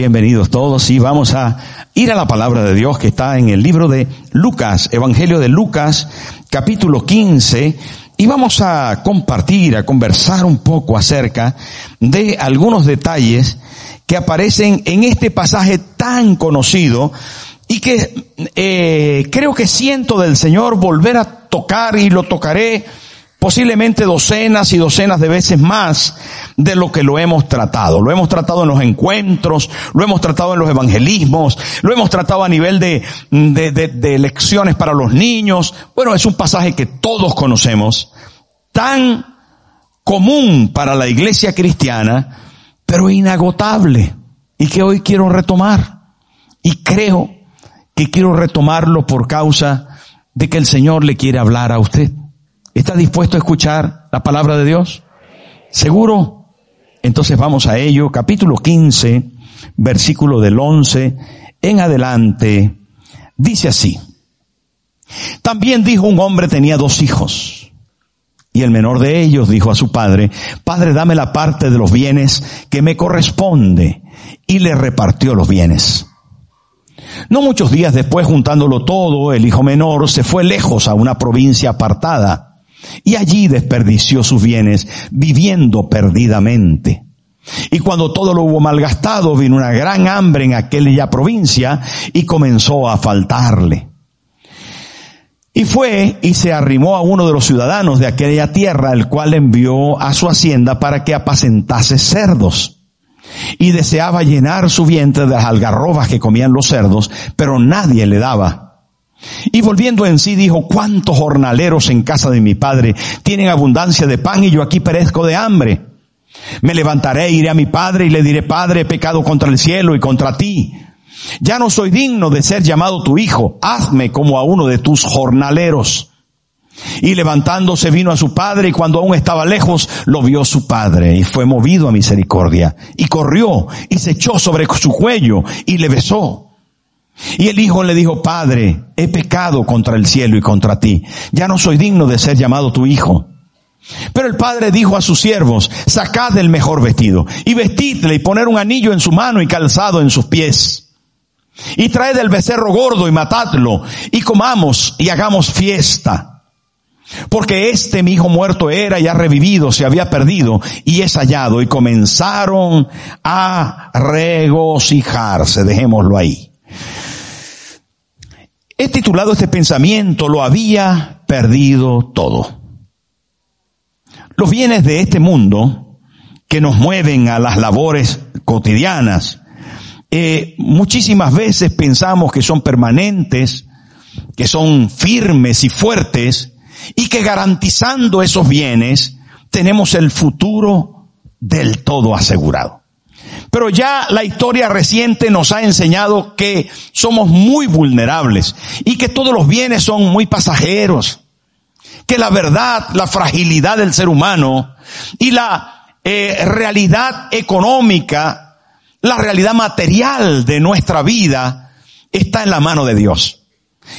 Bienvenidos todos y vamos a ir a la palabra de Dios que está en el libro de Lucas, Evangelio de Lucas, capítulo 15, y vamos a compartir, a conversar un poco acerca de algunos detalles que aparecen en este pasaje tan conocido y que eh, creo que siento del Señor volver a tocar y lo tocaré posiblemente docenas y docenas de veces más de lo que lo hemos tratado. Lo hemos tratado en los encuentros, lo hemos tratado en los evangelismos, lo hemos tratado a nivel de, de, de, lecciones para los niños. Bueno, es un pasaje que todos conocemos, tan común para la iglesia cristiana, pero inagotable, y que hoy quiero retomar. Y creo que quiero retomarlo por causa de que el Señor le quiere hablar a usted. ¿Está dispuesto a escuchar la palabra de Dios? ¿Seguro? Entonces vamos a ello. Capítulo 15, versículo del 11 en adelante. Dice así. También dijo un hombre tenía dos hijos. Y el menor de ellos dijo a su padre, Padre, dame la parte de los bienes que me corresponde. Y le repartió los bienes. No muchos días después, juntándolo todo, el hijo menor se fue lejos a una provincia apartada y allí desperdició sus bienes, viviendo perdidamente. Y cuando todo lo hubo malgastado, vino una gran hambre en aquella provincia y comenzó a faltarle. Y fue y se arrimó a uno de los ciudadanos de aquella tierra, el cual envió a su hacienda para que apacentase cerdos. Y deseaba llenar su vientre de las algarrobas que comían los cerdos, pero nadie le daba. Y volviendo en sí dijo, ¿cuántos jornaleros en casa de mi padre tienen abundancia de pan y yo aquí perezco de hambre? Me levantaré, iré a mi padre y le diré, Padre, he pecado contra el cielo y contra ti. Ya no soy digno de ser llamado tu hijo, hazme como a uno de tus jornaleros. Y levantándose vino a su padre y cuando aún estaba lejos lo vio su padre y fue movido a misericordia y corrió y se echó sobre su cuello y le besó. Y el hijo le dijo, Padre, he pecado contra el cielo y contra ti. Ya no soy digno de ser llamado tu hijo. Pero el padre dijo a sus siervos, sacad el mejor vestido y vestidle y poner un anillo en su mano y calzado en sus pies. Y traed el becerro gordo y matadlo y comamos y hagamos fiesta. Porque este mi hijo muerto era y ha revivido, se había perdido y es hallado y comenzaron a regocijarse. Dejémoslo ahí. He titulado este pensamiento, lo había perdido todo. Los bienes de este mundo que nos mueven a las labores cotidianas, eh, muchísimas veces pensamos que son permanentes, que son firmes y fuertes, y que garantizando esos bienes tenemos el futuro del todo asegurado. Pero ya la historia reciente nos ha enseñado que somos muy vulnerables y que todos los bienes son muy pasajeros. Que la verdad, la fragilidad del ser humano y la eh, realidad económica, la realidad material de nuestra vida está en la mano de Dios.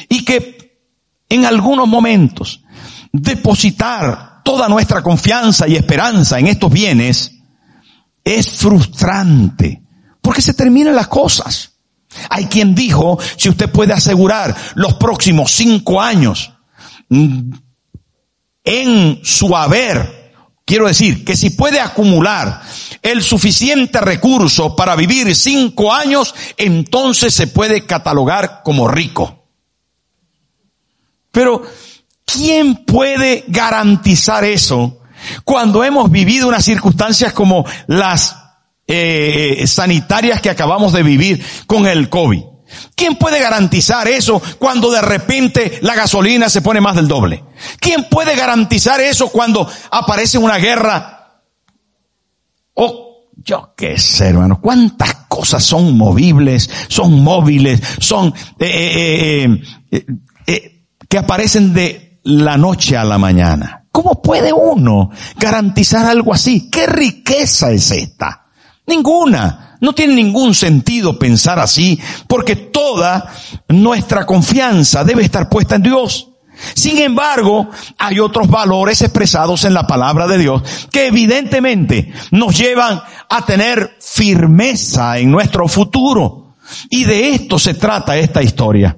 Y que en algunos momentos depositar toda nuestra confianza y esperanza en estos bienes es frustrante porque se terminan las cosas. Hay quien dijo, si usted puede asegurar los próximos cinco años mm, en su haber, quiero decir que si puede acumular el suficiente recurso para vivir cinco años, entonces se puede catalogar como rico. Pero, ¿quién puede garantizar eso cuando hemos vivido unas circunstancias como las eh, sanitarias que acabamos de vivir con el COVID. ¿Quién puede garantizar eso cuando de repente la gasolina se pone más del doble? ¿Quién puede garantizar eso cuando aparece una guerra? Oh, yo qué sé, hermano, cuántas cosas son movibles, son móviles, son eh, eh, que aparecen de la noche a la mañana. ¿Cómo puede uno garantizar algo así? ¿Qué riqueza es esta? Ninguna. No tiene ningún sentido pensar así, porque toda nuestra confianza debe estar puesta en Dios. Sin embargo, hay otros valores expresados en la palabra de Dios que evidentemente nos llevan a tener firmeza en nuestro futuro. Y de esto se trata esta historia.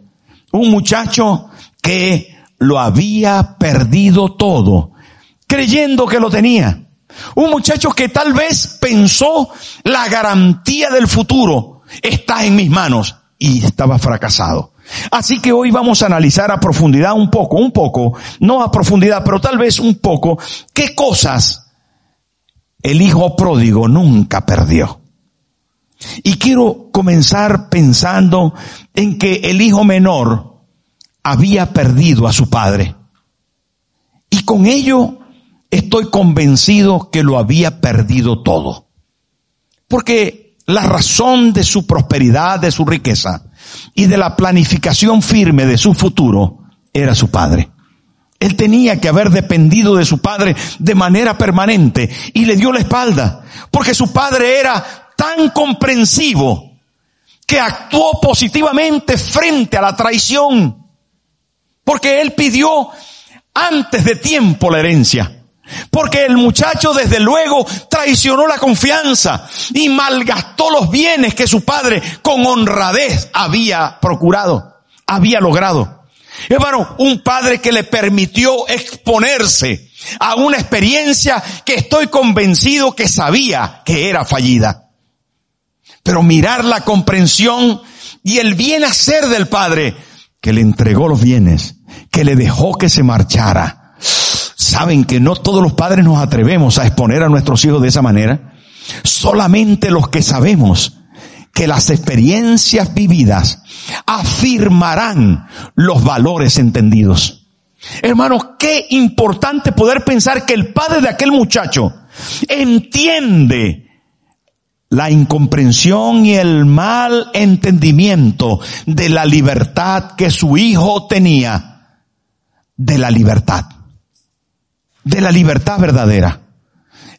Un muchacho que lo había perdido todo, creyendo que lo tenía. Un muchacho que tal vez pensó la garantía del futuro está en mis manos y estaba fracasado. Así que hoy vamos a analizar a profundidad un poco, un poco, no a profundidad, pero tal vez un poco, qué cosas el hijo pródigo nunca perdió. Y quiero comenzar pensando en que el hijo menor había perdido a su padre. Y con ello estoy convencido que lo había perdido todo. Porque la razón de su prosperidad, de su riqueza, y de la planificación firme de su futuro era su padre. Él tenía que haber dependido de su padre de manera permanente y le dio la espalda, porque su padre era tan comprensivo que actuó positivamente frente a la traición, porque él pidió antes de tiempo la herencia. Porque el muchacho desde luego traicionó la confianza y malgastó los bienes que su padre con honradez había procurado, había logrado. Hermano, un padre que le permitió exponerse a una experiencia que estoy convencido que sabía que era fallida. Pero mirar la comprensión y el bien hacer del padre que le entregó los bienes, que le dejó que se marchara ¿Saben que no todos los padres nos atrevemos a exponer a nuestros hijos de esa manera? Solamente los que sabemos que las experiencias vividas afirmarán los valores entendidos. Hermanos, qué importante poder pensar que el padre de aquel muchacho entiende la incomprensión y el mal entendimiento de la libertad que su hijo tenía, de la libertad de la libertad verdadera.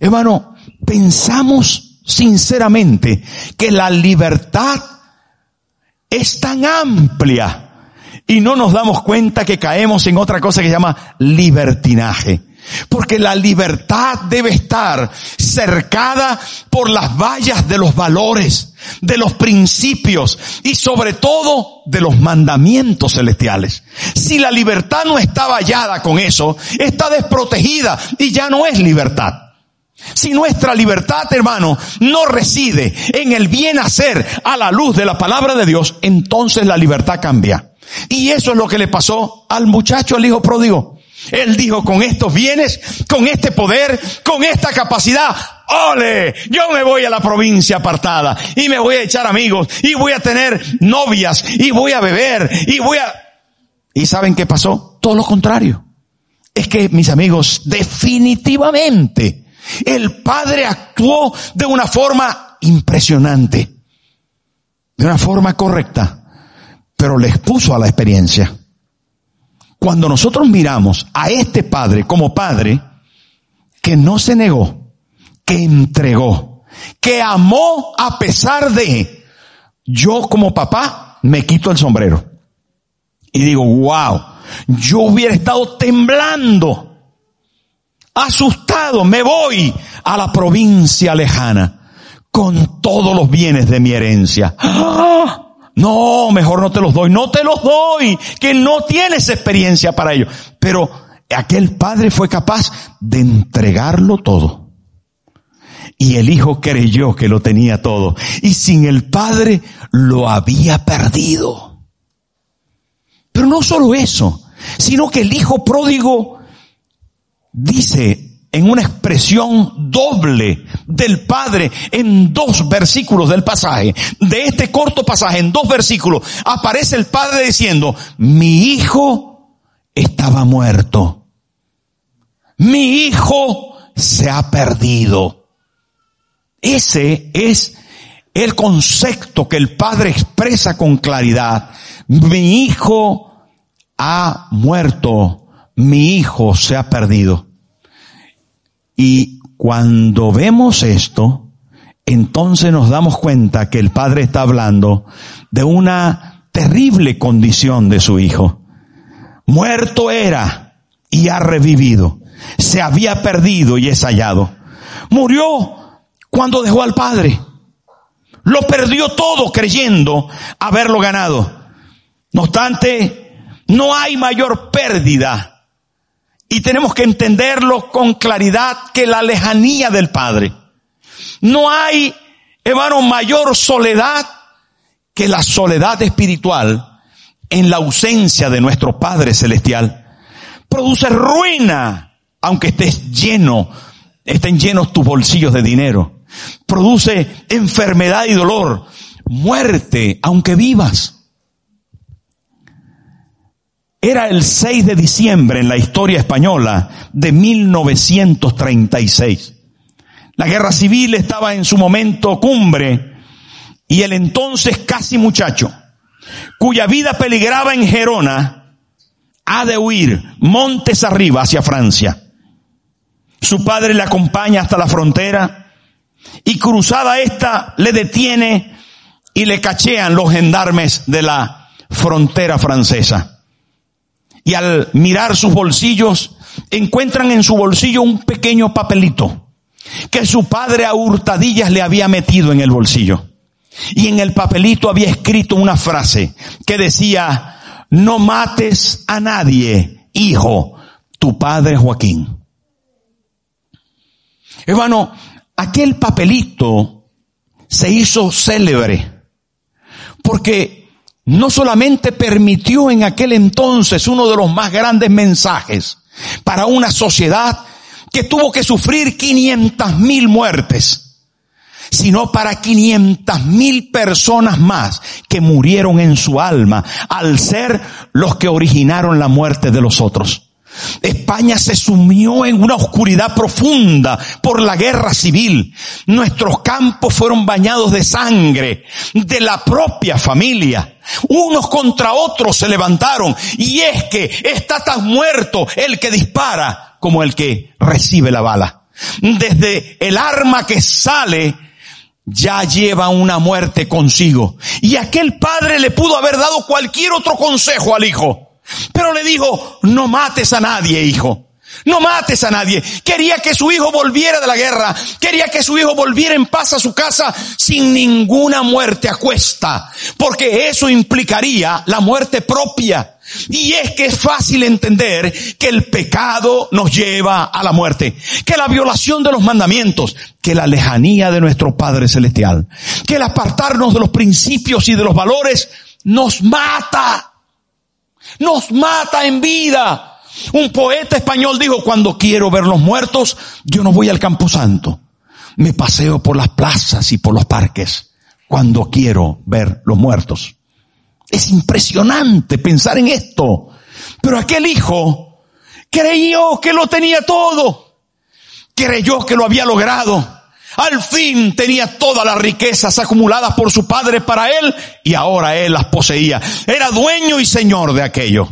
Hermano, pensamos sinceramente que la libertad es tan amplia y no nos damos cuenta que caemos en otra cosa que se llama libertinaje. Porque la libertad debe estar cercada por las vallas de los valores, de los principios y sobre todo de los mandamientos celestiales. Si la libertad no está vallada con eso, está desprotegida y ya no es libertad. Si nuestra libertad, hermano, no reside en el bien hacer a la luz de la palabra de Dios, entonces la libertad cambia. Y eso es lo que le pasó al muchacho, al hijo pródigo. Él dijo, con estos bienes, con este poder, con esta capacidad, ole, yo me voy a la provincia apartada y me voy a echar amigos y voy a tener novias y voy a beber y voy a... ¿Y saben qué pasó? Todo lo contrario. Es que, mis amigos, definitivamente el padre actuó de una forma impresionante, de una forma correcta, pero le expuso a la experiencia. Cuando nosotros miramos a este padre como padre, que no se negó, que entregó, que amó a pesar de, yo como papá me quito el sombrero. Y digo, wow, yo hubiera estado temblando, asustado, me voy a la provincia lejana con todos los bienes de mi herencia. ¡Ah! No, mejor no te los doy. No te los doy, que no tienes experiencia para ello. Pero aquel padre fue capaz de entregarlo todo. Y el hijo creyó que lo tenía todo. Y sin el padre lo había perdido. Pero no solo eso, sino que el hijo pródigo dice en una expresión doble del Padre en dos versículos del pasaje. De este corto pasaje, en dos versículos, aparece el Padre diciendo, mi hijo estaba muerto. Mi hijo se ha perdido. Ese es el concepto que el Padre expresa con claridad. Mi hijo ha muerto. Mi hijo se ha perdido. Y cuando vemos esto, entonces nos damos cuenta que el padre está hablando de una terrible condición de su hijo. muerto era y ha revivido. Se había perdido y es hallado. Murió cuando dejó al Padre. Lo perdió todo creyendo haberlo ganado. No obstante, no hay mayor pérdida y tenemos que entenderlo con claridad que la lejanía del Padre. No hay, hermano, mayor soledad que la soledad espiritual en la ausencia de nuestro Padre Celestial. Produce ruina, aunque estés lleno, estén llenos tus bolsillos de dinero. Produce enfermedad y dolor, muerte, aunque vivas. Era el 6 de diciembre en la historia española de 1936. La guerra civil estaba en su momento cumbre y el entonces casi muchacho, cuya vida peligraba en Gerona, ha de huir montes arriba hacia Francia. Su padre le acompaña hasta la frontera y cruzada esta le detiene y le cachean los gendarmes de la frontera francesa y al mirar sus bolsillos encuentran en su bolsillo un pequeño papelito que su padre a hurtadillas le había metido en el bolsillo. Y en el papelito había escrito una frase que decía, no mates a nadie, hijo, tu padre Joaquín. Hermano, aquel papelito se hizo célebre porque no solamente permitió en aquel entonces uno de los más grandes mensajes para una sociedad que tuvo que sufrir 500 mil muertes, sino para 500 mil personas más que murieron en su alma al ser los que originaron la muerte de los otros. España se sumió en una oscuridad profunda por la guerra civil. Nuestros campos fueron bañados de sangre de la propia familia. Unos contra otros se levantaron y es que está tan muerto el que dispara como el que recibe la bala. Desde el arma que sale ya lleva una muerte consigo. Y aquel padre le pudo haber dado cualquier otro consejo al hijo. Pero le dijo, no mates a nadie, hijo. No mates a nadie. Quería que su hijo volviera de la guerra. Quería que su hijo volviera en paz a su casa sin ninguna muerte a cuesta. Porque eso implicaría la muerte propia. Y es que es fácil entender que el pecado nos lleva a la muerte. Que la violación de los mandamientos. Que la lejanía de nuestro Padre Celestial. Que el apartarnos de los principios y de los valores nos mata nos mata en vida. Un poeta español dijo, cuando quiero ver los muertos, yo no voy al camposanto. Me paseo por las plazas y por los parques cuando quiero ver los muertos. Es impresionante pensar en esto. Pero aquel hijo creyó que lo tenía todo. Creyó que lo había logrado. Al fin tenía todas las riquezas acumuladas por su padre para él y ahora él las poseía. Era dueño y señor de aquello.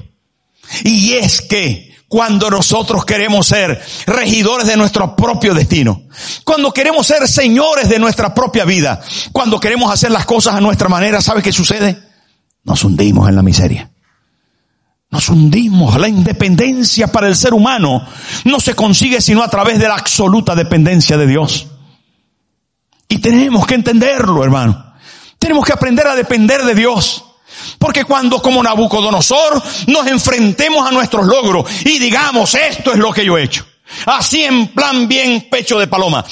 Y es que cuando nosotros queremos ser regidores de nuestro propio destino, cuando queremos ser señores de nuestra propia vida, cuando queremos hacer las cosas a nuestra manera, ¿sabe qué sucede? Nos hundimos en la miseria. Nos hundimos. La independencia para el ser humano no se consigue sino a través de la absoluta dependencia de Dios. Y tenemos que entenderlo, hermano. Tenemos que aprender a depender de Dios. Porque cuando como Nabucodonosor nos enfrentemos a nuestros logros y digamos, esto es lo que yo he hecho. Así en plan bien pecho de paloma.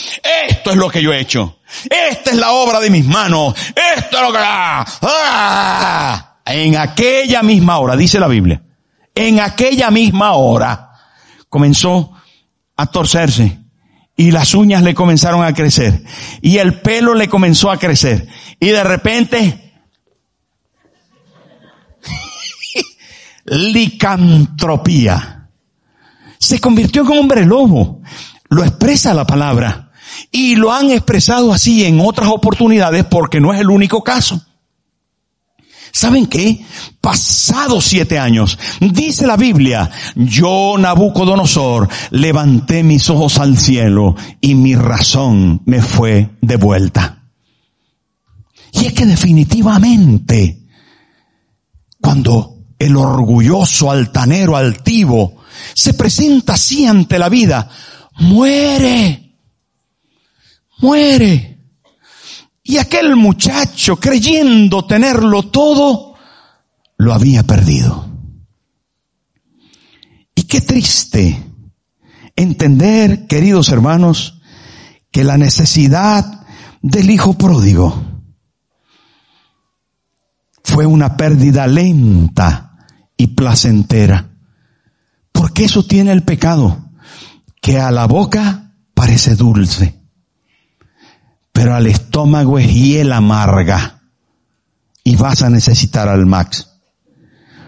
Esto es lo que yo he hecho. Esta es la obra de mis manos. Esto es lo que... ¡Ah! En aquella misma hora, dice la Biblia, en aquella misma hora comenzó a torcerse y las uñas le comenzaron a crecer y el pelo le comenzó a crecer y de repente licantropía. Se convirtió en hombre lobo. Lo expresa la palabra y lo han expresado así en otras oportunidades porque no es el único caso ¿Saben qué? Pasados siete años, dice la Biblia, yo Nabucodonosor levanté mis ojos al cielo y mi razón me fue devuelta. Y es que definitivamente, cuando el orgulloso, altanero, altivo, se presenta así ante la vida, muere, muere. Y aquel muchacho, creyendo tenerlo todo, lo había perdido. Y qué triste entender, queridos hermanos, que la necesidad del hijo pródigo fue una pérdida lenta y placentera. Porque eso tiene el pecado, que a la boca parece dulce, pero al estómago es hiel amarga y vas a necesitar al max.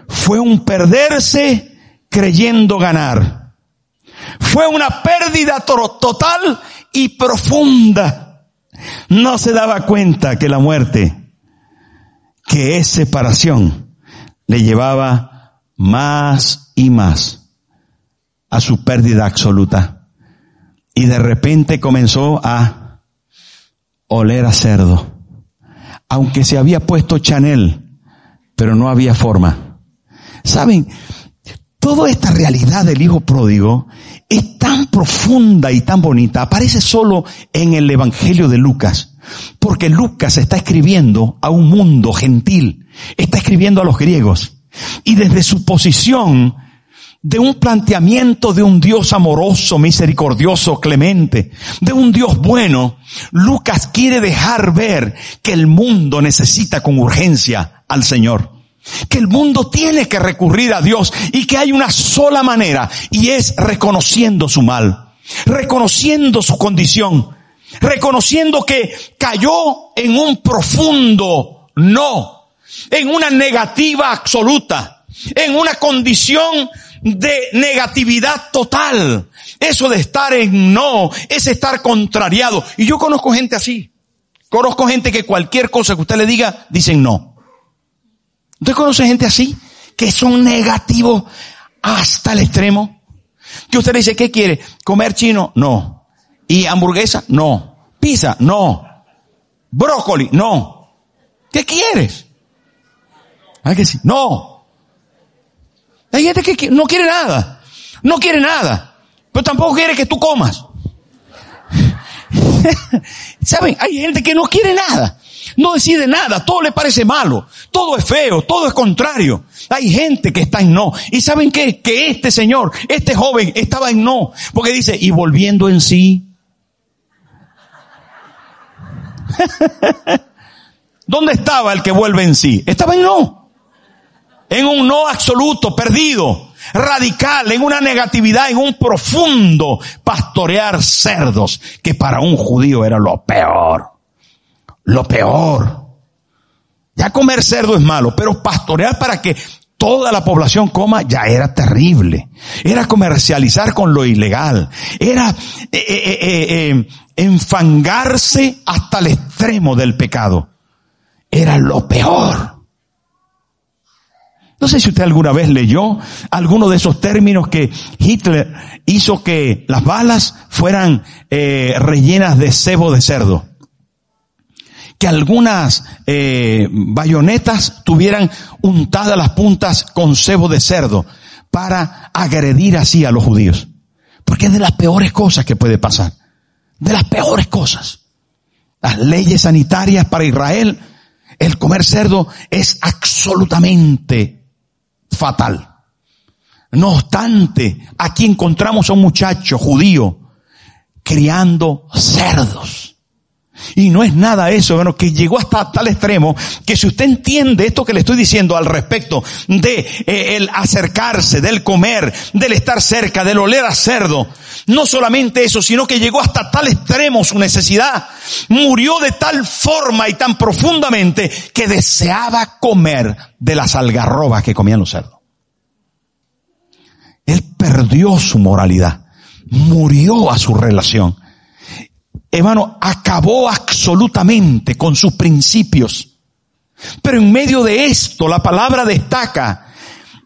Fue un perderse creyendo ganar. Fue una pérdida total y profunda. No se daba cuenta que la muerte, que es separación, le llevaba más y más a su pérdida absoluta. Y de repente comenzó a oler a cerdo. Aunque se había puesto Chanel, pero no había forma. Saben, toda esta realidad del hijo pródigo es tan profunda y tan bonita, aparece solo en el Evangelio de Lucas, porque Lucas está escribiendo a un mundo gentil, está escribiendo a los griegos, y desde su posición de un planteamiento de un Dios amoroso, misericordioso, clemente, de un Dios bueno, Lucas quiere dejar ver que el mundo necesita con urgencia al Señor. Que el mundo tiene que recurrir a Dios y que hay una sola manera y es reconociendo su mal, reconociendo su condición, reconociendo que cayó en un profundo no, en una negativa absoluta, en una condición de negatividad total. Eso de estar en no es estar contrariado. Y yo conozco gente así. Conozco gente que cualquier cosa que usted le diga, dicen no. ¿Usted conoce gente así? Que son negativos hasta el extremo. Que usted le dice, ¿qué quiere? ¿Comer chino? No. ¿Y hamburguesa? No. ¿Pizza? No. ¿Brócoli? No. ¿Qué quieres? ¿Hay que sí? No. Hay gente que no quiere nada. No quiere nada. Pero tampoco quiere que tú comas. ¿Saben? Hay gente que no quiere nada. No decide nada. Todo le parece malo. Todo es feo. Todo es contrario. Hay gente que está en no. ¿Y saben? Que este señor, este joven estaba en no. Porque dice, y volviendo en sí. ¿Dónde estaba el que vuelve en sí? Estaba en no en un no absoluto, perdido, radical, en una negatividad, en un profundo pastorear cerdos, que para un judío era lo peor. Lo peor. Ya comer cerdo es malo, pero pastorear para que toda la población coma ya era terrible. Era comercializar con lo ilegal. Era eh, eh, eh, enfangarse hasta el extremo del pecado. Era lo peor. No sé si usted alguna vez leyó alguno de esos términos que Hitler hizo que las balas fueran eh, rellenas de cebo de cerdo. Que algunas eh, bayonetas tuvieran untadas las puntas con cebo de cerdo para agredir así a los judíos. Porque es de las peores cosas que puede pasar. De las peores cosas. Las leyes sanitarias para Israel, el comer cerdo es absolutamente fatal. No obstante, aquí encontramos a un muchacho judío criando cerdos. Y no es nada eso, bueno, que llegó hasta tal extremo que si usted entiende esto que le estoy diciendo al respecto de eh, el acercarse, del comer, del estar cerca, del oler a cerdo, no solamente eso, sino que llegó hasta tal extremo su necesidad, murió de tal forma y tan profundamente que deseaba comer de las algarrobas que comían los cerdos. Él perdió su moralidad, murió a su relación hermano, acabó absolutamente con sus principios. Pero en medio de esto, la palabra destaca,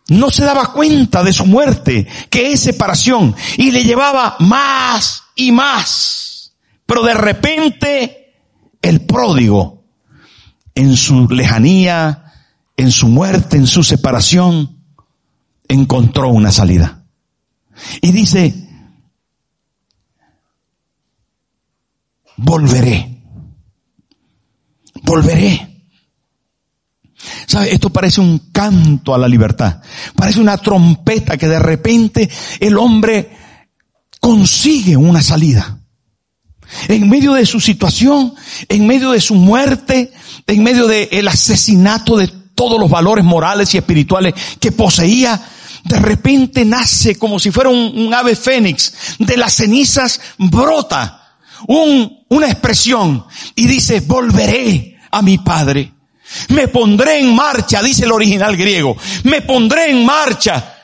no se daba cuenta de su muerte, que es separación, y le llevaba más y más. Pero de repente, el pródigo, en su lejanía, en su muerte, en su separación, encontró una salida. Y dice, volveré, volveré. ¿Sabe? Esto parece un canto a la libertad. Parece una trompeta que de repente el hombre consigue una salida. En medio de su situación, en medio de su muerte, en medio del asesinato de todos los valores morales y espirituales que poseía, de repente nace como si fuera un, ave fénix. De las cenizas brota un, una expresión y dice, volveré a mi padre. Me pondré en marcha, dice el original griego. Me pondré en marcha.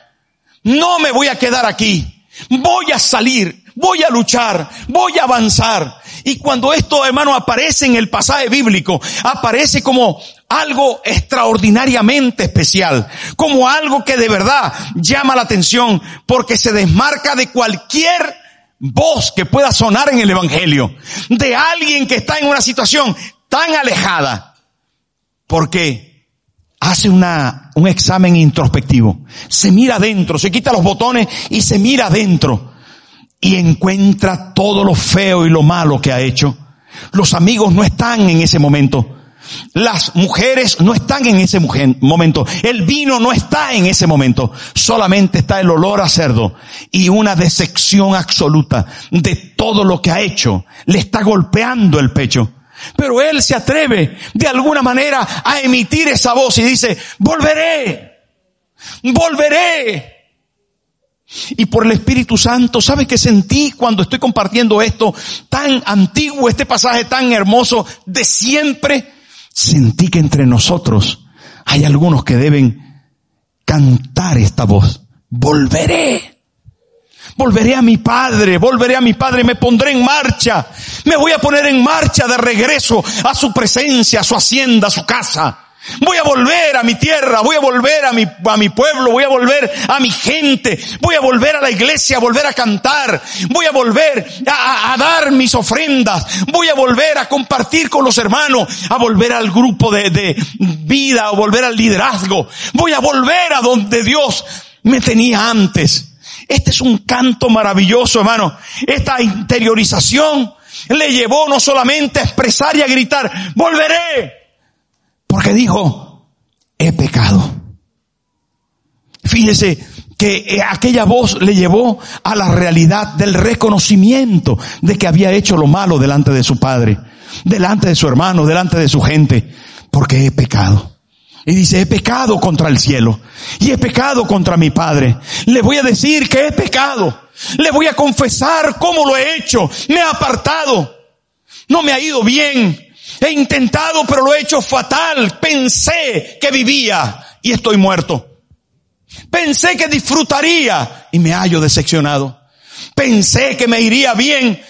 No me voy a quedar aquí. Voy a salir. Voy a luchar. Voy a avanzar. Y cuando esto, hermano, aparece en el pasaje bíblico, aparece como algo extraordinariamente especial, como algo que de verdad llama la atención, porque se desmarca de cualquier voz que pueda sonar en el Evangelio, de alguien que está en una situación tan alejada, porque hace una, un examen introspectivo, se mira adentro, se quita los botones y se mira adentro y encuentra todo lo feo y lo malo que ha hecho. Los amigos no están en ese momento. Las mujeres no están en ese momento. El vino no está en ese momento. Solamente está el olor a cerdo y una decepción absoluta de todo lo que ha hecho. Le está golpeando el pecho. Pero él se atreve de alguna manera a emitir esa voz y dice, volveré, volveré. Y por el Espíritu Santo, ¿sabes qué sentí cuando estoy compartiendo esto tan antiguo, este pasaje tan hermoso de siempre? Sentí que entre nosotros hay algunos que deben cantar esta voz. Volveré. Volveré a mi padre, volveré a mi padre, me pondré en marcha. Me voy a poner en marcha de regreso a su presencia, a su hacienda, a su casa. Voy a volver a mi tierra, voy a volver a mi, a mi pueblo, voy a volver a mi gente, voy a volver a la iglesia, a volver a cantar, voy a volver a, dar mis ofrendas, voy a volver a compartir con los hermanos, a volver al grupo de, de vida, a volver al liderazgo, voy a volver a donde Dios me tenía antes. Este es un canto maravilloso, hermano. Esta interiorización le llevó no solamente a expresar y a gritar, volveré, porque dijo, he pecado. Fíjese que eh, aquella voz le llevó a la realidad del reconocimiento de que había hecho lo malo delante de su padre, delante de su hermano, delante de su gente, porque he pecado. Y dice, he pecado contra el cielo y he pecado contra mi padre. Le voy a decir que he pecado. Le voy a confesar cómo lo he hecho. Me he apartado. No me ha ido bien. He intentado, pero lo he hecho fatal. Pensé que vivía y estoy muerto. Pensé que disfrutaría y me hallo decepcionado. Pensé que me iría bien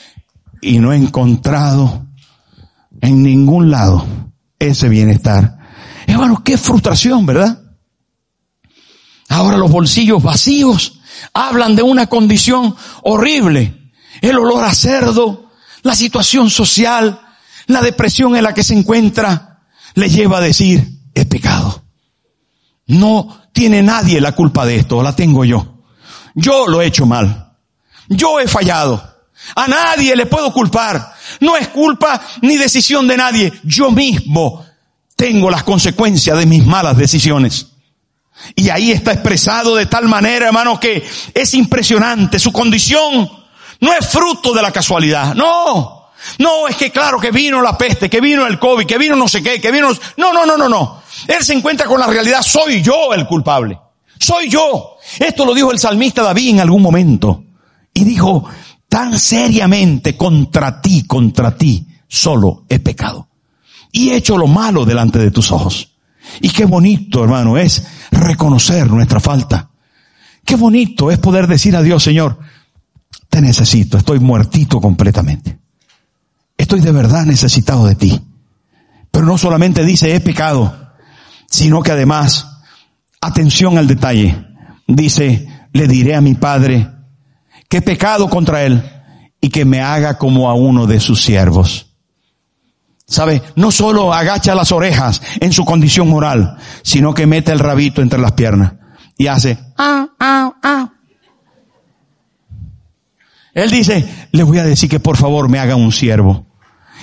y no he encontrado en ningún lado ese bienestar. Hermano, qué frustración, ¿verdad? Ahora los bolsillos vacíos hablan de una condición horrible. El olor a cerdo, la situación social, la depresión en la que se encuentra le lleva a decir, he pecado. No tiene nadie la culpa de esto, la tengo yo. Yo lo he hecho mal. Yo he fallado. A nadie le puedo culpar. No es culpa ni decisión de nadie. Yo mismo tengo las consecuencias de mis malas decisiones. Y ahí está expresado de tal manera, hermano, que es impresionante. Su condición no es fruto de la casualidad. No. No, es que claro que vino la peste, que vino el COVID, que vino no sé qué, que vino... No, no, no, no, no. Él se encuentra con la realidad, soy yo el culpable. Soy yo. Esto lo dijo el salmista David en algún momento. Y dijo, tan seriamente contra ti, contra ti, solo he pecado. Y he hecho lo malo delante de tus ojos. Y qué bonito, hermano, es reconocer nuestra falta. Qué bonito es poder decir a Dios, Señor, te necesito, estoy muertito completamente. Estoy de verdad necesitado de ti. Pero no solamente dice he pecado, sino que además, atención al detalle, dice, le diré a mi padre que he pecado contra él y que me haga como a uno de sus siervos. ¿Sabe? No solo agacha las orejas en su condición moral, sino que mete el rabito entre las piernas y hace, ah, ah, ah. Él dice, le voy a decir que por favor me haga un siervo.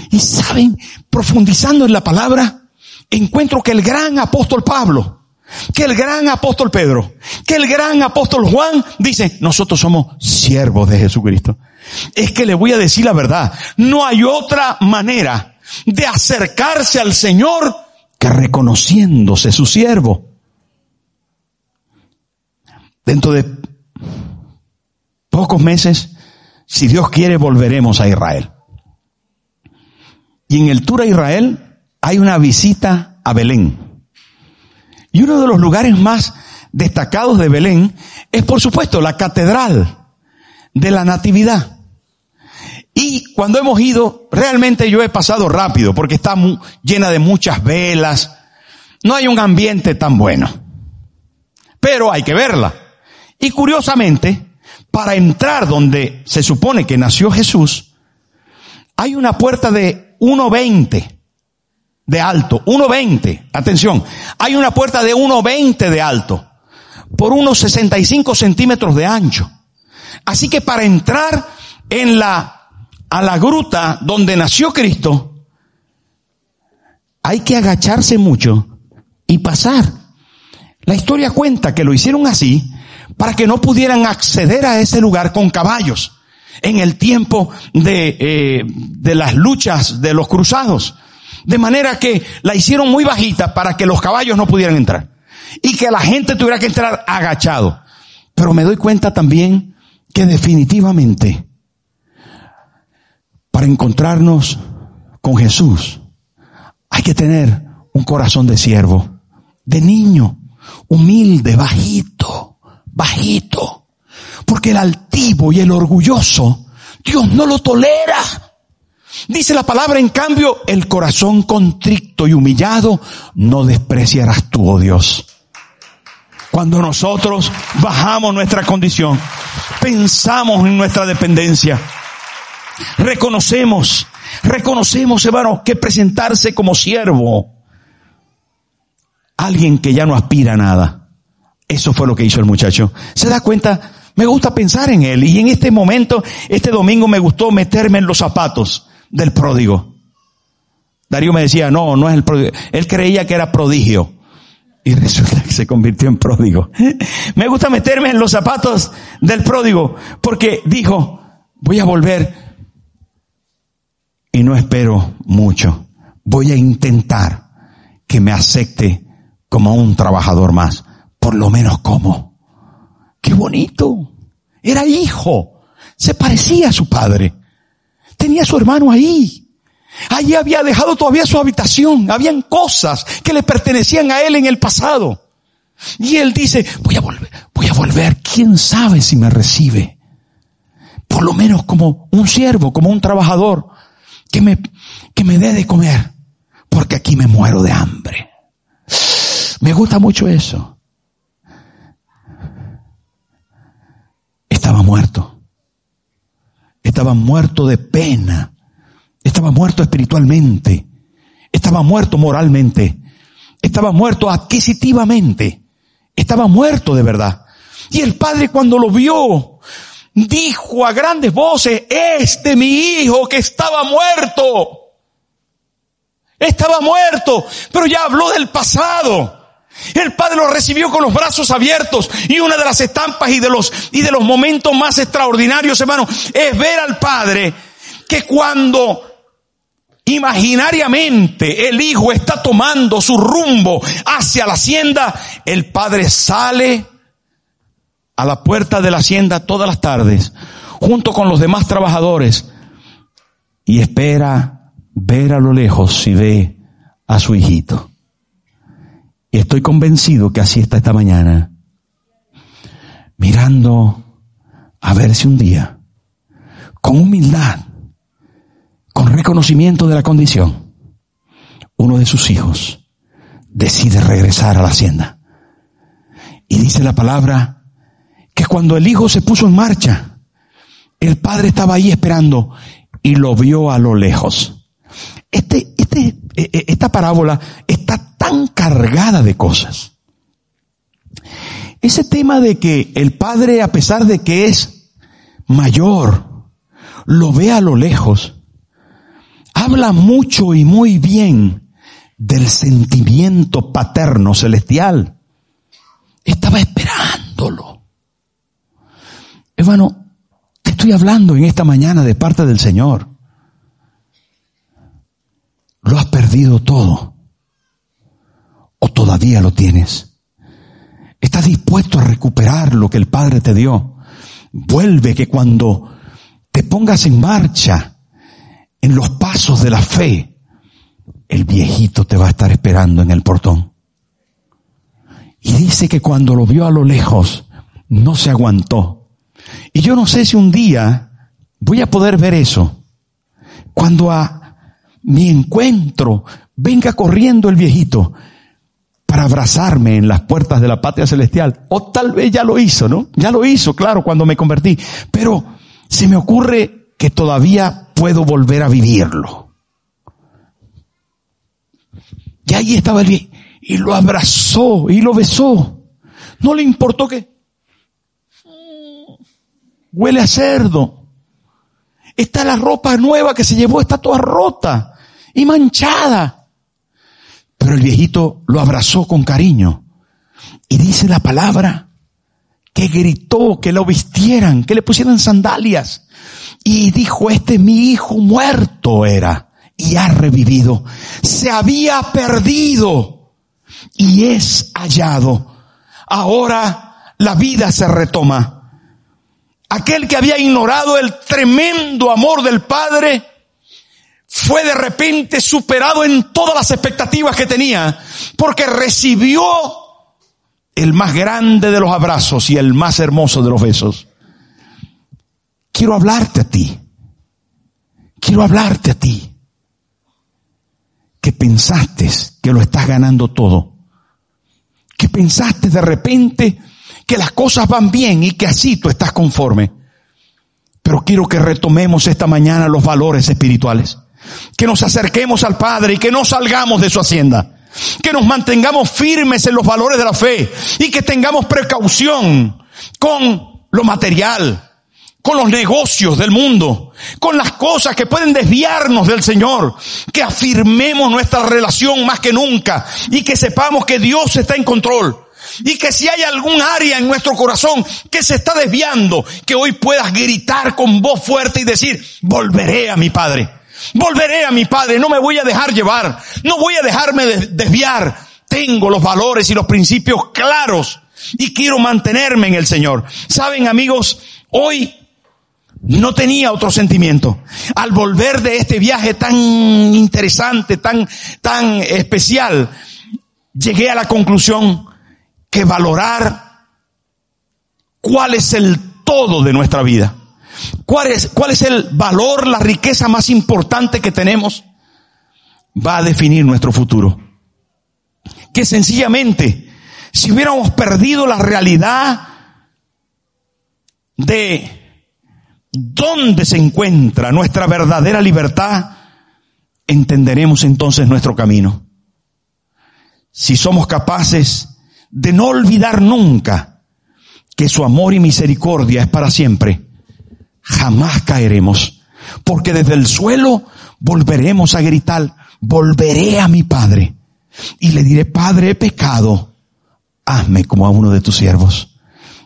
Y saben, profundizando en la palabra, encuentro que el gran apóstol Pablo, que el gran apóstol Pedro, que el gran apóstol Juan dice, nosotros somos siervos de Jesucristo. Es que le voy a decir la verdad, no hay otra manera de acercarse al Señor que reconociéndose su siervo. Dentro de pocos meses, si Dios quiere, volveremos a Israel. Y en el tour a Israel hay una visita a Belén. Y uno de los lugares más destacados de Belén es, por supuesto, la catedral de la Natividad. Y cuando hemos ido, realmente yo he pasado rápido porque está llena de muchas velas. No hay un ambiente tan bueno. Pero hay que verla. Y curiosamente, para entrar donde se supone que nació Jesús, hay una puerta de 1.20 de alto, 1,20, atención, hay una puerta de 1,20 de alto, por unos 65 centímetros de ancho. Así que para entrar en la, a la gruta donde nació Cristo, hay que agacharse mucho y pasar. La historia cuenta que lo hicieron así para que no pudieran acceder a ese lugar con caballos en el tiempo de, eh, de las luchas de los cruzados. De manera que la hicieron muy bajita para que los caballos no pudieran entrar. Y que la gente tuviera que entrar agachado. Pero me doy cuenta también que definitivamente para encontrarnos con Jesús hay que tener un corazón de siervo, de niño, humilde, bajito, bajito. Porque el altivo y el orgulloso, Dios no lo tolera. Dice la palabra, en cambio, el corazón contrito y humillado no despreciarás tú, oh Dios. Cuando nosotros bajamos nuestra condición, pensamos en nuestra dependencia, reconocemos, reconocemos, hermanos, que presentarse como siervo, alguien que ya no aspira a nada. Eso fue lo que hizo el muchacho. ¿Se da cuenta? Me gusta pensar en él y en este momento, este domingo me gustó meterme en los zapatos del pródigo. Darío me decía, no, no es el pródigo. Él creía que era prodigio. Y resulta que se convirtió en pródigo. Me gusta meterme en los zapatos del pródigo porque dijo, voy a volver y no espero mucho. Voy a intentar que me acepte como un trabajador más. Por lo menos como. Qué bonito. Era hijo. Se parecía a su padre. Tenía su hermano ahí. Allí había dejado todavía su habitación. Habían cosas que le pertenecían a él en el pasado. Y él dice, voy a volver, voy a volver. ¿Quién sabe si me recibe? Por lo menos como un siervo, como un trabajador, que me, que me dé de comer. Porque aquí me muero de hambre. Me gusta mucho eso. Estaba muerto. Estaba muerto de pena. Estaba muerto espiritualmente. Estaba muerto moralmente. Estaba muerto adquisitivamente. Estaba muerto de verdad. Y el padre cuando lo vio, dijo a grandes voces, este mi hijo que estaba muerto. Estaba muerto, pero ya habló del pasado. El padre lo recibió con los brazos abiertos y una de las estampas y de los, y de los momentos más extraordinarios, hermano, es ver al padre que cuando imaginariamente el hijo está tomando su rumbo hacia la hacienda, el padre sale a la puerta de la hacienda todas las tardes, junto con los demás trabajadores, y espera ver a lo lejos si ve a su hijito. Y estoy convencido que así está esta mañana, mirando a ver si un día, con humildad, con reconocimiento de la condición, uno de sus hijos decide regresar a la hacienda. Y dice la palabra que cuando el hijo se puso en marcha, el padre estaba ahí esperando y lo vio a lo lejos. Este, este, e, e, esta parábola está tan cargada de cosas ese tema de que el Padre, a pesar de que es mayor, lo ve a lo lejos, habla mucho y muy bien del sentimiento paterno celestial. Estaba esperándolo. Hermano, te estoy hablando en esta mañana de parte del Señor. Lo has perdido todo. ¿O todavía lo tienes? ¿Estás dispuesto a recuperar lo que el Padre te dio? Vuelve que cuando te pongas en marcha en los pasos de la fe, el viejito te va a estar esperando en el portón. Y dice que cuando lo vio a lo lejos, no se aguantó. Y yo no sé si un día voy a poder ver eso. Cuando a mi encuentro venga corriendo el viejito para abrazarme en las puertas de la patria celestial. O tal vez ya lo hizo, ¿no? Ya lo hizo, claro, cuando me convertí. Pero se me ocurre que todavía puedo volver a vivirlo. Y ahí estaba el y lo abrazó y lo besó. No le importó que huele a cerdo. Está la ropa nueva que se llevó, está toda rota y manchada. Pero el viejito lo abrazó con cariño. Y dice la palabra que gritó que lo vistieran, que le pusieran sandalias. Y dijo, este mi hijo muerto era y ha revivido. Se había perdido y es hallado. Ahora la vida se retoma. Aquel que había ignorado el tremendo amor del Padre fue de repente superado en todas las expectativas que tenía, porque recibió el más grande de los abrazos y el más hermoso de los besos. Quiero hablarte a ti. Quiero hablarte a ti. Que pensaste que lo estás ganando todo. Que pensaste de repente que las cosas van bien y que así tú estás conforme. Pero quiero que retomemos esta mañana los valores espirituales. Que nos acerquemos al Padre y que no salgamos de su hacienda. Que nos mantengamos firmes en los valores de la fe y que tengamos precaución con lo material, con los negocios del mundo, con las cosas que pueden desviarnos del Señor, que afirmemos nuestra relación más que nunca y que sepamos que Dios está en control. Y que si hay algún área en nuestro corazón que se está desviando, que hoy puedas gritar con voz fuerte y decir, volveré a mi Padre. Volveré a mi Padre, no me voy a dejar llevar, no voy a dejarme desviar. Tengo los valores y los principios claros y quiero mantenerme en el Señor. Saben amigos, hoy no tenía otro sentimiento. Al volver de este viaje tan interesante, tan, tan especial, llegué a la conclusión que valorar cuál es el todo de nuestra vida. ¿Cuál es, cuál es el valor, la riqueza más importante que tenemos? Va a definir nuestro futuro. Que sencillamente, si hubiéramos perdido la realidad de dónde se encuentra nuestra verdadera libertad, entenderemos entonces nuestro camino. Si somos capaces de no olvidar nunca que su amor y misericordia es para siempre, jamás caeremos, porque desde el suelo volveremos a gritar, volveré a mi Padre y le diré, Padre, he pecado, hazme como a uno de tus siervos.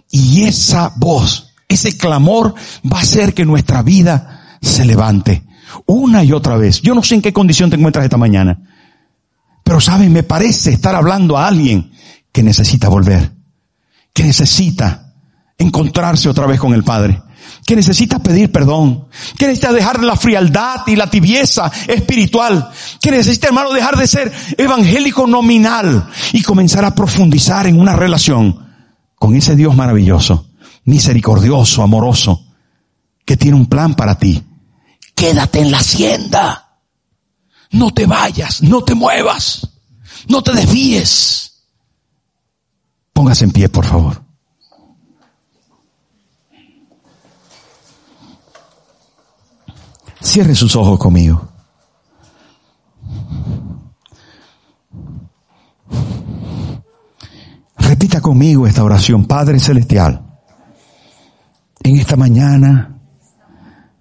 Y esa voz ese clamor va a hacer que nuestra vida se levante una y otra vez. Yo no sé en qué condición te encuentras esta mañana, pero sabes, me parece estar hablando a alguien que necesita volver, que necesita encontrarse otra vez con el Padre, que necesita pedir perdón, que necesita dejar la frialdad y la tibieza espiritual, que necesita, hermano, dejar de ser evangélico nominal y comenzar a profundizar en una relación con ese Dios maravilloso misericordioso, amoroso, que tiene un plan para ti. Quédate en la hacienda. No te vayas, no te muevas, no te desvíes. Póngase en pie, por favor. Cierre sus ojos conmigo. Repita conmigo. esta oración, Padre Celestial. En esta mañana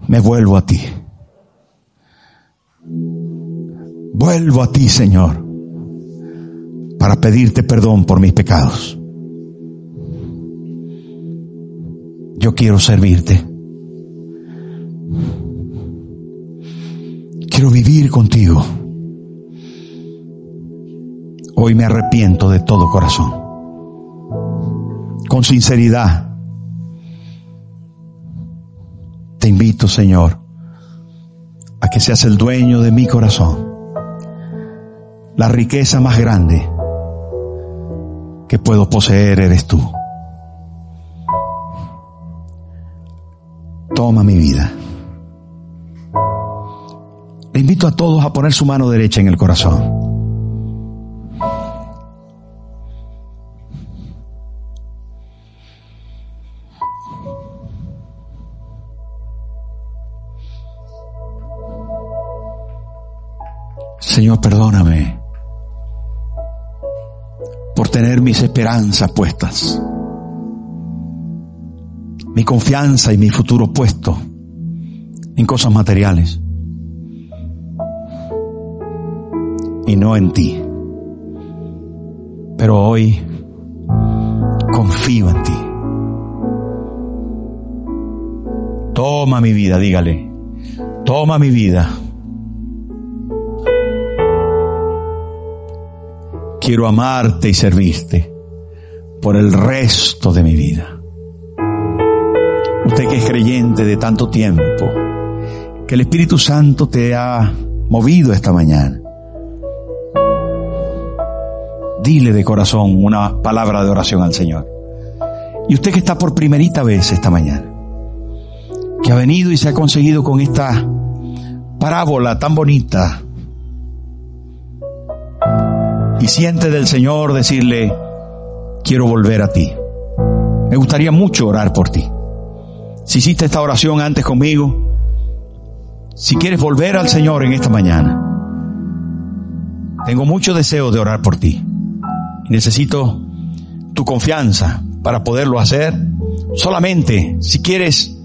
me vuelvo a ti. Vuelvo a ti, Señor, para pedirte perdón por mis pecados. Yo quiero servirte. Quiero vivir contigo. Hoy me arrepiento de todo corazón. Con sinceridad. Te invito, Señor, a que seas el dueño de mi corazón. La riqueza más grande que puedo poseer eres tú. Toma mi vida. Le invito a todos a poner su mano derecha en el corazón. Señor, perdóname por tener mis esperanzas puestas, mi confianza y mi futuro puesto en cosas materiales y no en ti. Pero hoy confío en ti. Toma mi vida, dígale. Toma mi vida. Quiero amarte y servirte por el resto de mi vida. Usted que es creyente de tanto tiempo, que el Espíritu Santo te ha movido esta mañana. Dile de corazón una palabra de oración al Señor. Y usted que está por primerita vez esta mañana, que ha venido y se ha conseguido con esta parábola tan bonita y siente del Señor decirle, quiero volver a ti. Me gustaría mucho orar por ti. Si hiciste esta oración antes conmigo, si quieres volver al Señor en esta mañana, tengo mucho deseo de orar por ti. Necesito tu confianza para poderlo hacer. Solamente si quieres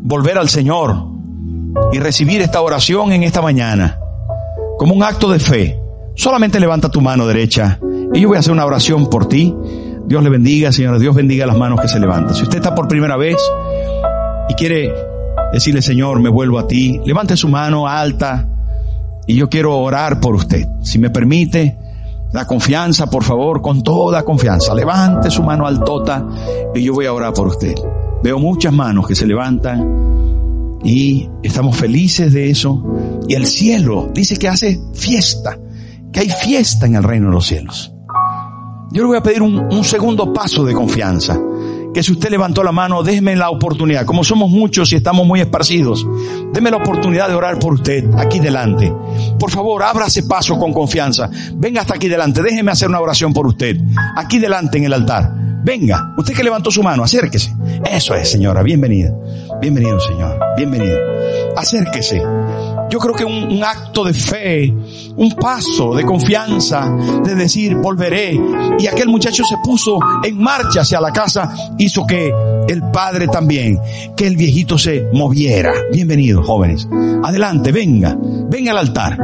volver al Señor y recibir esta oración en esta mañana como un acto de fe, Solamente levanta tu mano derecha y yo voy a hacer una oración por ti. Dios le bendiga, Señor. Dios bendiga las manos que se levantan. Si usted está por primera vez y quiere decirle, Señor, me vuelvo a ti, levante su mano alta y yo quiero orar por usted. Si me permite, la confianza, por favor, con toda confianza. Levante su mano altota y yo voy a orar por usted. Veo muchas manos que se levantan y estamos felices de eso. Y el cielo dice que hace fiesta que hay fiesta en el reino de los cielos. Yo le voy a pedir un, segundo paso de confianza. Que si usted levantó la mano, déjeme la oportunidad. Como somos muchos y estamos muy esparcidos, déme la oportunidad de orar por usted aquí delante. Por favor, abra ese paso con confianza. Venga hasta aquí delante. Déjeme hacer una oración por usted. Aquí delante en el altar. Venga, usted que levantó su mano, acérquese. Eso es, señora. Bienvenida. Bienvenido, señor. Bienvenido. Acérquese yo creo que un, acto de fe, un paso de confianza, de decir, volveré. Y aquel muchacho se puso en marcha hacia la casa, hizo que el padre también, que el viejito se moviera. Bienvenidos, jóvenes. Adelante, venga, venga al altar.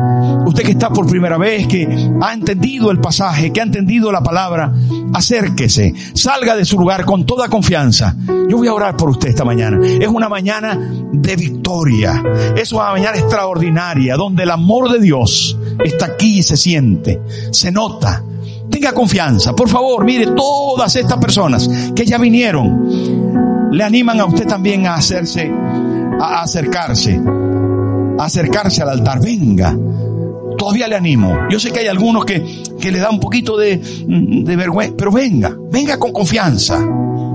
Usted que está por primera vez, que ha entendido el pasaje, que ha entendido la palabra, acérquese, salga de su lugar con toda confianza. Yo voy a orar por usted esta mañana. Es una mañana de victoria. Es una mañana extraordinaria donde el amor de Dios está aquí y se siente, se nota. Tenga confianza, por favor, mire, todas estas personas que ya vinieron, le animan a usted también a hacerse, a acercarse, a acercarse al altar. Venga, todavía le animo. Yo sé que hay algunos que, que le da un poquito de, de vergüenza, pero venga, venga con confianza.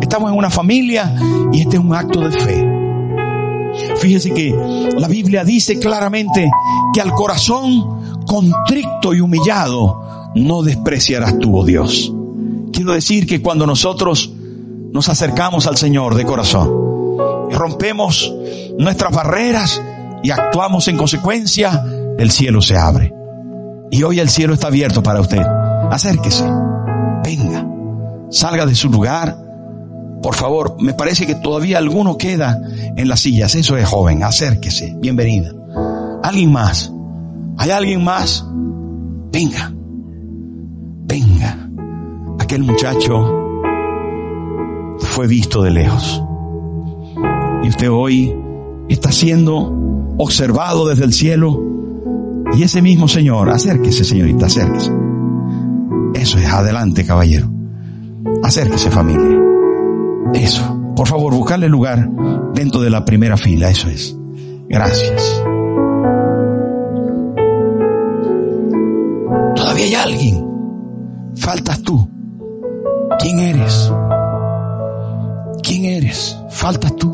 Estamos en una familia y este es un acto de fe. Fíjese que la Biblia dice claramente que al corazón contrito y humillado no despreciarás tú, oh Dios. Quiero decir que cuando nosotros nos acercamos al Señor de corazón, rompemos nuestras barreras y actuamos en consecuencia, el cielo se abre. Y hoy el cielo está abierto para usted. Acérquese, venga, salga de su lugar. Por favor, me parece que todavía alguno queda en las sillas. Eso es joven, acérquese, bienvenida. ¿Alguien más? ¿Hay alguien más? Venga, venga. Aquel muchacho fue visto de lejos. Y usted hoy está siendo observado desde el cielo. Y ese mismo Señor, acérquese señorita, acérquese. Eso es, adelante caballero. Acérquese familia. Eso. Por favor, buscarle lugar dentro de la primera fila. Eso es. Gracias. Todavía hay alguien. Faltas tú. ¿Quién eres? ¿Quién eres? Faltas tú.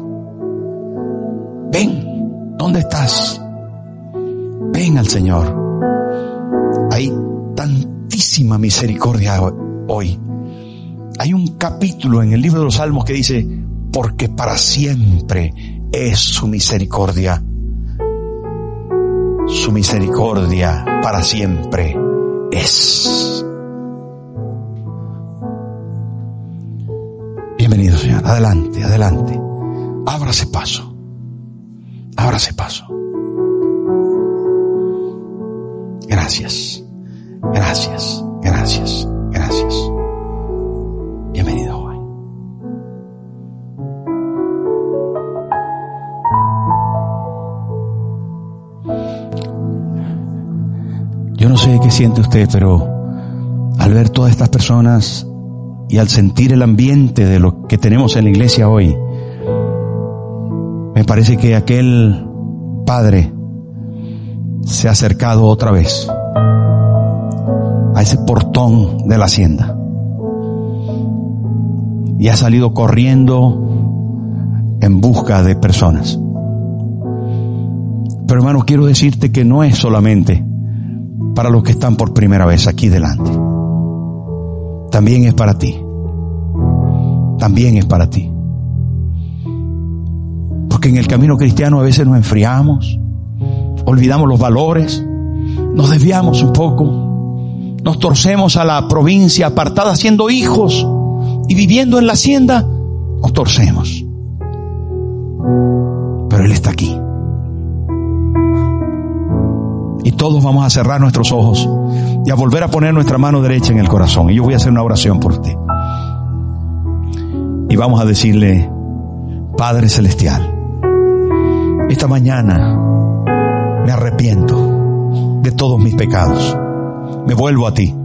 Ven, ¿dónde estás? Ven al Señor. Hay tantísima misericordia hoy. Hay un capítulo en el libro de los Salmos que dice, porque para siempre es su misericordia. Su misericordia para siempre es. Bienvenido, Señor. Adelante, adelante. Ábrase paso. Ábrase paso. Gracias. Gracias. Gracias. Gracias. Bienvenido, joven. Yo no sé qué siente usted, pero al ver todas estas personas y al sentir el ambiente de lo que tenemos en la iglesia hoy, me parece que aquel padre se ha acercado otra vez a ese portón de la hacienda y ha salido corriendo en busca de personas. Pero hermano, quiero decirte que no es solamente para los que están por primera vez aquí delante también es para ti. También es para ti. Porque en el camino cristiano a veces nos enfriamos, olvidamos los valores, nos desviamos un poco, nos torcemos a la provincia apartada siendo hijos y viviendo en la hacienda, nos torcemos. Pero Él está aquí. Y todos vamos a cerrar nuestros ojos y a volver a poner nuestra mano derecha en el corazón. Y yo voy a hacer una oración por usted. Y vamos a decirle, Padre Celestial, esta mañana me arrepiento de todos mis pecados. Me vuelvo a ti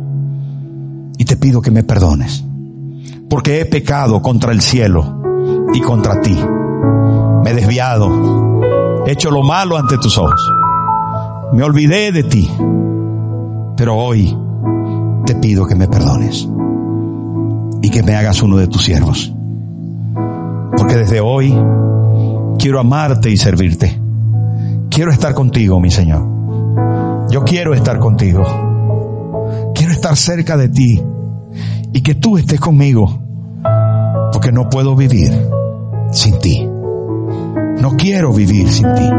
y te pido que me perdones. Porque he pecado contra el cielo y contra ti. Me he desviado. He hecho lo malo ante tus ojos me olvidé de ti, pero hoy te pido que me perdones y que me hagas uno de tus siervos. Porque desde hoy quiero amarte y servirte. Quiero estar contigo, mi Señor. Yo quiero estar contigo. Quiero estar cerca de ti y que tú estés conmigo. Porque no puedo vivir sin ti. No quiero vivir sin ti.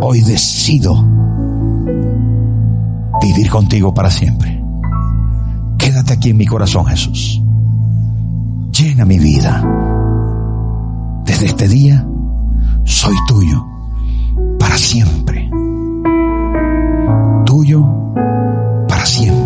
Hoy decido vivir contigo para siempre. Quédate aquí en mi corazón, Jesús. Llena mi vida. Desde este día soy tuyo para siempre. Tuyo para siempre.